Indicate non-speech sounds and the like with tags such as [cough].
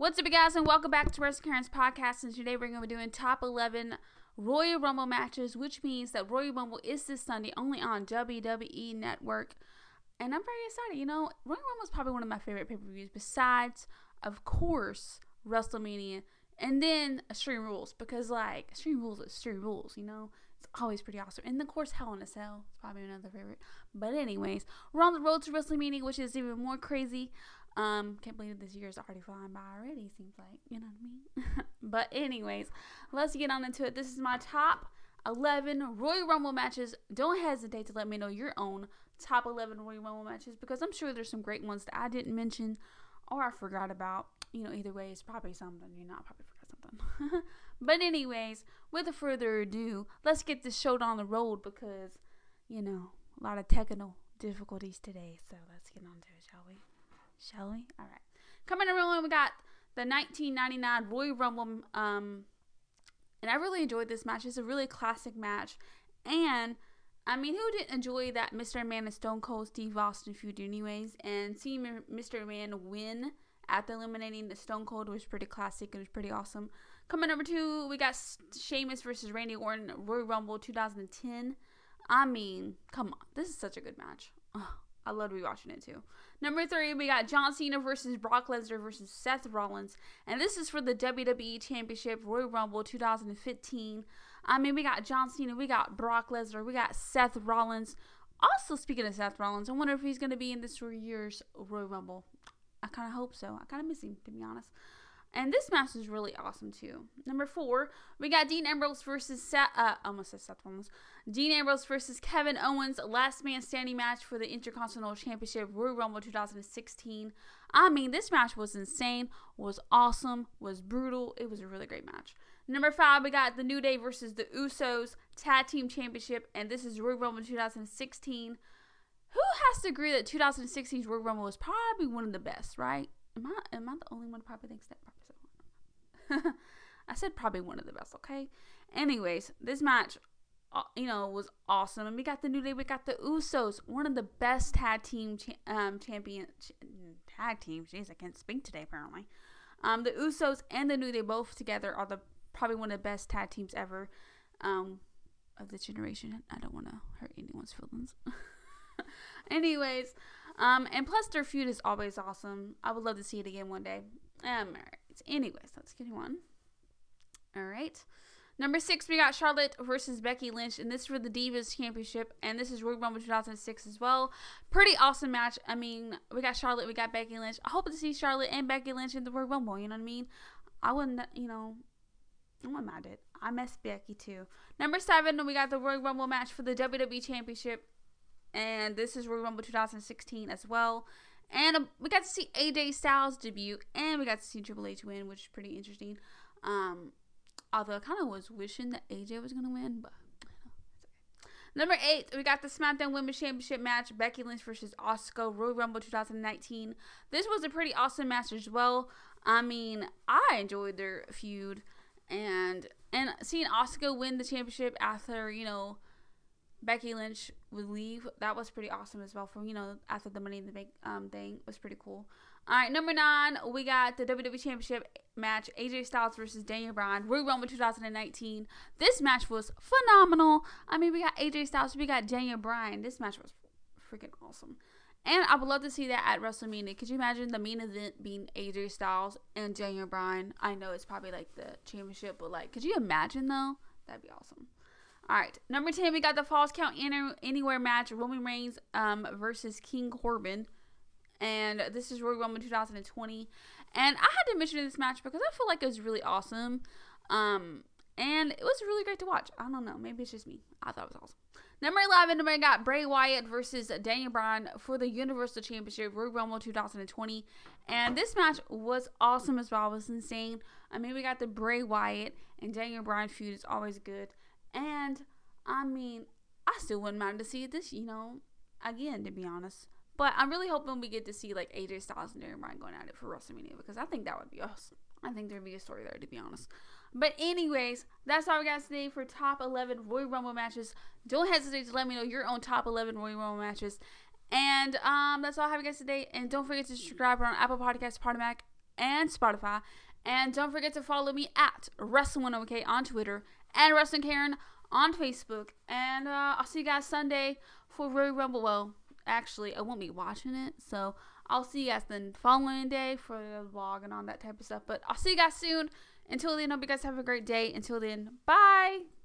What's up, guys, and welcome back to Wrestling Karen's podcast. And today we're going to be doing top 11 Royal Rumble matches, which means that Royal Rumble is this Sunday only on WWE Network. And I'm very excited. You know, Royal Rumble is probably one of my favorite pay per views, besides, of course, WrestleMania and then Extreme Rules, because, like, Extreme Rules is Extreme Rules, you know? It's always pretty awesome. And of course, Hell in a Cell is probably another favorite. But, anyways, we're on the road to WrestleMania, which is even more crazy. Um, can't believe this year is already flying by already. Seems like you know what I mean. [laughs] but anyways, let's get on into it. This is my top 11 Royal Rumble matches. Don't hesitate to let me know your own top 11 Royal Rumble matches because I'm sure there's some great ones that I didn't mention or I forgot about. You know, either way, it's probably something. You know, I probably forgot something. [laughs] but anyways, without further ado, let's get this show on the road because you know a lot of technical difficulties today. So let's get on to it, shall we? Shall we? All right. Coming to rolling, we got the 1999 Royal Rumble. Um, and I really enjoyed this match. It's a really classic match. And I mean, who didn't enjoy that Mr. McMahon and Stone Cold Steve Austin feud, anyways? And seeing Mr. McMahon win after eliminating the Stone Cold was pretty classic. It was pretty awesome. Coming number two, we got Sheamus versus Randy Orton Royal Rumble 2010. I mean, come on, this is such a good match. I love to be watching it too. Number three, we got John Cena versus Brock Lesnar versus Seth Rollins, and this is for the WWE Championship Royal Rumble 2015. I mean, we got John Cena, we got Brock Lesnar, we got Seth Rollins. Also, speaking of Seth Rollins, I wonder if he's going to be in this year's Royal Rumble. I kind of hope so. I kind of miss him, to be honest. And this match is really awesome too. Number four, we got Dean Ambrose versus uh, almost said Seth Rollins. Dean Ambrose versus Kevin Owens, last man standing match for the Intercontinental Championship Royal Rumble 2016. I mean, this match was insane, was awesome, was brutal. It was a really great match. Number five, we got the New Day versus the Usos Tag Team Championship, and this is Royal Rumble 2016. Who has to agree that 2016's Royal Rumble was probably one of the best, right? Am I am I the only one who probably thinks that? [laughs] I said probably one of the best, okay? Anyways, this match, uh, you know, was awesome. And we got the New Day, we got the Usos, one of the best tag team cha- um, champion ch- tag team, Jeez, I can't speak today apparently. Um, the Usos and the New Day both together are the probably one of the best tag teams ever um, of this generation. I don't want to hurt anyone's feelings. [laughs] Anyways, um, and plus their feud is always awesome. I would love to see it again one day. Um, alright. Anyways, let's get on. All right. Number six, we got Charlotte versus Becky Lynch, and this is for the Divas Championship, and this is Royal Rumble 2006 as well. Pretty awesome match. I mean, we got Charlotte, we got Becky Lynch. I hope to see Charlotte and Becky Lynch in the Royal Rumble. You know what I mean? I wouldn't, you know, I'm not mad at. I miss Becky too. Number seven, we got the Royal Rumble match for the WWE Championship, and this is Royal Rumble 2016 as well. And um, we got to see AJ Styles debut, and we got to see Triple H win, which is pretty interesting. Um, although I kind of was wishing that AJ was gonna win, but Number eight, we got the SmackDown Women's Championship match: Becky Lynch versus Asuka, Royal Rumble 2019. This was a pretty awesome match as well. I mean, I enjoyed their feud, and and seeing Asuka win the championship after you know Becky Lynch would leave. That was pretty awesome as well. For you know, after the Money in the Bank um thing was pretty cool. All right, number nine, we got the WWE Championship match: AJ Styles versus Daniel Bryan, Royal Rumble 2019. This match was phenomenal. I mean, we got AJ Styles, we got Daniel Bryan. This match was freaking awesome. And I would love to see that at WrestleMania. Could you imagine the main event being AJ Styles and Daniel Bryan? I know it's probably like the championship, but like, could you imagine though? That'd be awesome. All right, number ten, we got the Falls Count Anywhere match: Roman Reigns um, versus King Corbin, and this is Royal Rumble 2020. And I had to mention this match because I feel like it was really awesome, um, and it was really great to watch. I don't know, maybe it's just me. I thought it was awesome. Number 11, we got Bray Wyatt versus Daniel Bryan for the Universal Championship, Royal Rumble 2020. And this match was awesome as well. It was insane. I mean, we got the Bray Wyatt and Daniel Bryan feud. It's always good. And I mean, I still wouldn't mind to see this, you know, again, to be honest. But I'm really hoping we get to see like AJ Styles and Daniel Bryan going at it for WrestleMania because I think that would be awesome. I think there'd be a story there, to be honest. But anyways, that's all we got today for top 11 Royal Rumble matches. Don't hesitate to let me know your own top 11 Royal Rumble matches. And um, that's all I have you guys today. And don't forget to subscribe on Apple Podcasts, Podomatic, and Spotify. And don't forget to follow me at Wrestling1OK on Twitter and Wrestling Karen on Facebook. And uh, I'll see you guys Sunday for Royal Rumble. Well, actually, I won't be watching it, so I'll see you guys the following day for the vlog and all that type of stuff. But I'll see you guys soon. Until then, hope you guys have a great day. Until then, bye.